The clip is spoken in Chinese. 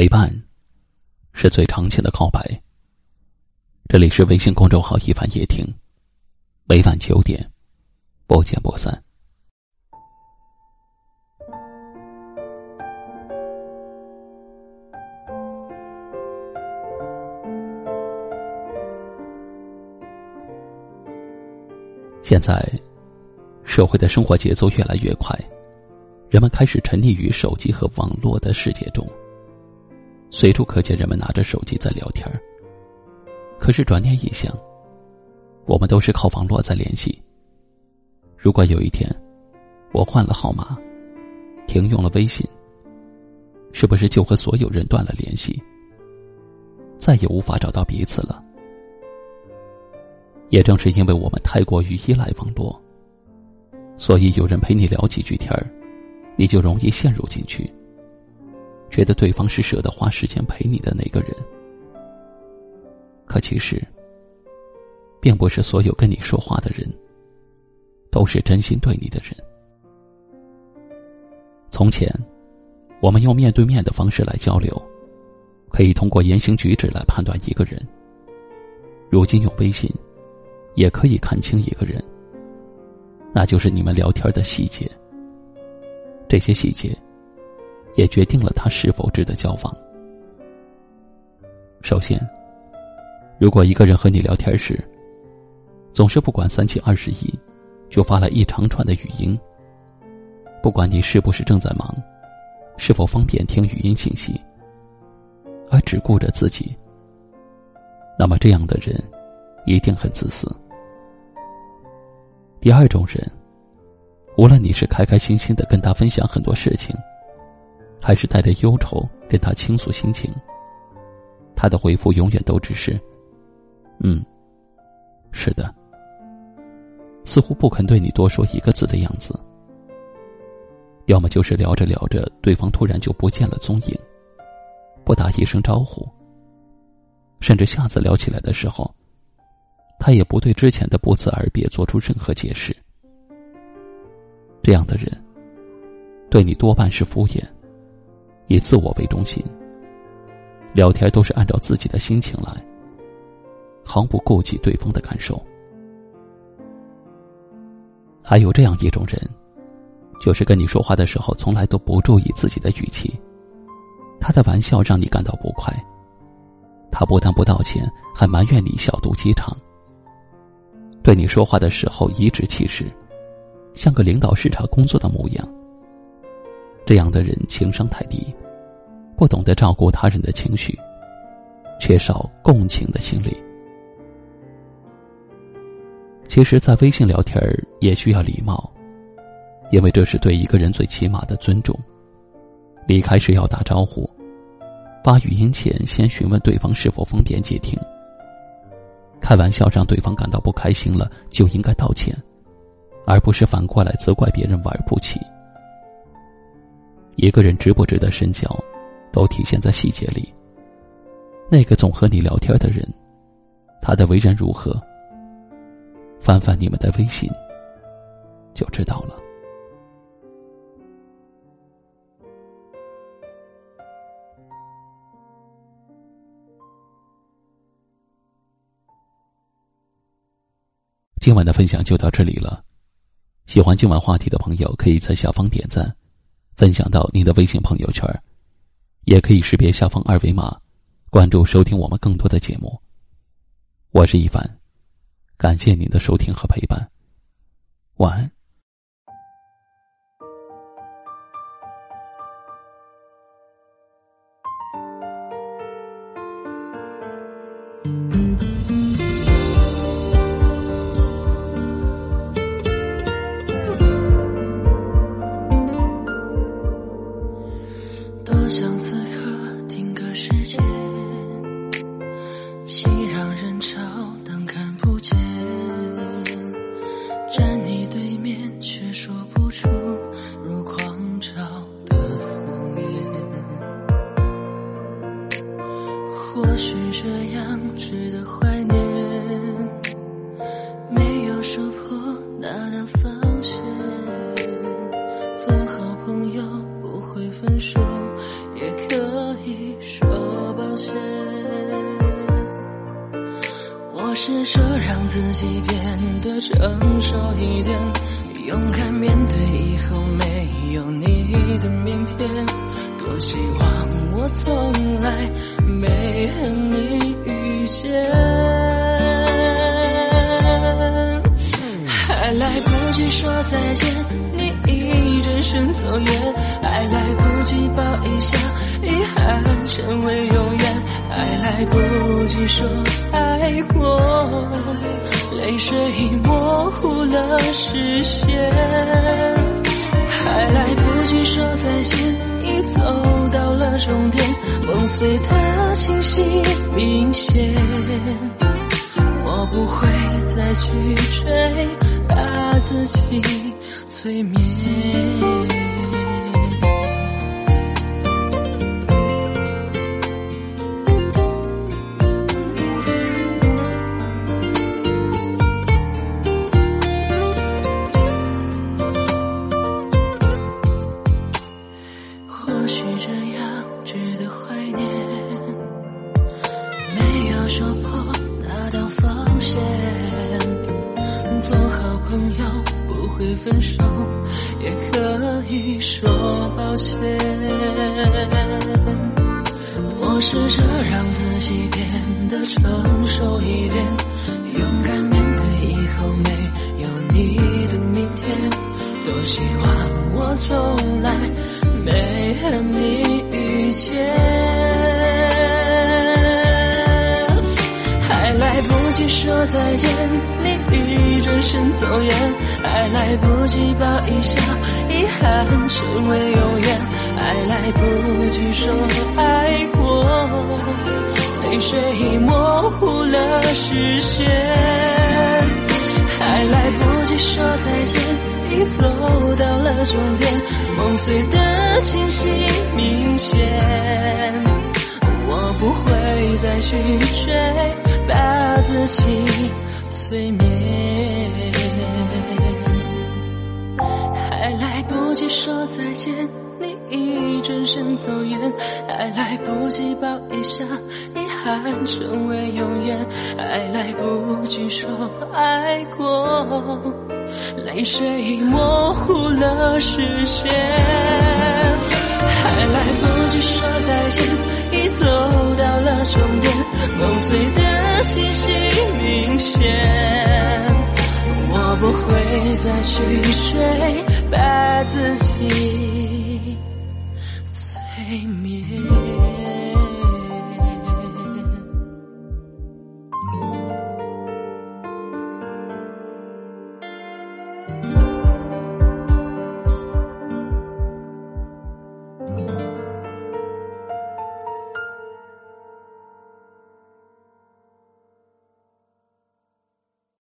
陪伴，是最长情的告白。这里是微信公众号“一凡夜听”，每晚九点，不见不散。现在，社会的生活节奏越来越快，人们开始沉溺于手机和网络的世界中。随处可见人们拿着手机在聊天可是转念一想，我们都是靠网络在联系。如果有一天，我换了号码，停用了微信，是不是就和所有人断了联系，再也无法找到彼此了？也正是因为我们太过于依赖网络，所以有人陪你聊几句天儿，你就容易陷入进去。觉得对方是舍得花时间陪你的那个人，可其实，并不是所有跟你说话的人，都是真心对你的人。从前，我们用面对面的方式来交流，可以通过言行举止来判断一个人。如今用微信，也可以看清一个人，那就是你们聊天的细节。这些细节。也决定了他是否值得交往。首先，如果一个人和你聊天时，总是不管三七二十一，就发来一长串的语音，不管你是不是正在忙，是否方便听语音信息，而只顾着自己，那么这样的人一定很自私。第二种人，无论你是开开心心的跟他分享很多事情。还是带着忧愁跟他倾诉心情，他的回复永远都只是“嗯，是的”，似乎不肯对你多说一个字的样子。要么就是聊着聊着，对方突然就不见了踪影，不打一声招呼，甚至下次聊起来的时候，他也不对之前的不辞而别做出任何解释。这样的人，对你多半是敷衍。以自我为中心，聊天都是按照自己的心情来，毫不顾及对方的感受。还有这样一种人，就是跟你说话的时候从来都不注意自己的语气，他的玩笑让你感到不快，他不但不道歉，还埋怨你小肚鸡肠。对你说话的时候颐指气使，像个领导视察工作的模样。这样的人情商太低，不懂得照顾他人的情绪，缺少共情的心理。其实，在微信聊天也需要礼貌，因为这是对一个人最起码的尊重。离开时要打招呼，发语音前先询问对方是否方便接听。开玩笑让对方感到不开心了，就应该道歉，而不是反过来责怪别人玩不起。一个人值不值得深交，都体现在细节里。那个总和你聊天的人，他的为人如何？翻翻你们的微信，就知道了。今晚的分享就到这里了。喜欢今晚话题的朋友，可以在下方点赞。分享到您的微信朋友圈，也可以识别下方二维码，关注收听我们更多的节目。我是一凡，感谢您的收听和陪伴，晚安。想会分手也可以说抱歉。我试着让自己变得成熟一点勇敢面对以后没有你的明天。多希望我从来没和你遇见。还来不及说再见你转身走远，还来不及抱一下，遗憾成为永远，还来不及说爱过，泪水已模糊了视线，还来不及说再见。已走到了终点，梦碎的清晰明显，我不会再去追，把自己催眠。会分手也可以说抱歉。我试着让自己变得成熟一点，勇敢面对以后没有你的明天。多希望我从来没和你遇见，还来不及说再见。身走远，还来不及抱一下，遗憾成为永远，还来不及说爱过，泪水已模糊了视线，还来不及说再见，已走到了终点，梦碎的清晰明显，我不会再去追，把自己。催眠，说再见，你已转身走远，还来不及抱一下，遗憾成为永远，还来不及说爱过，泪水已模糊了视线，还来不及说再见。已走到了终点，梦碎的清晰明显，我不会再去追，把自己。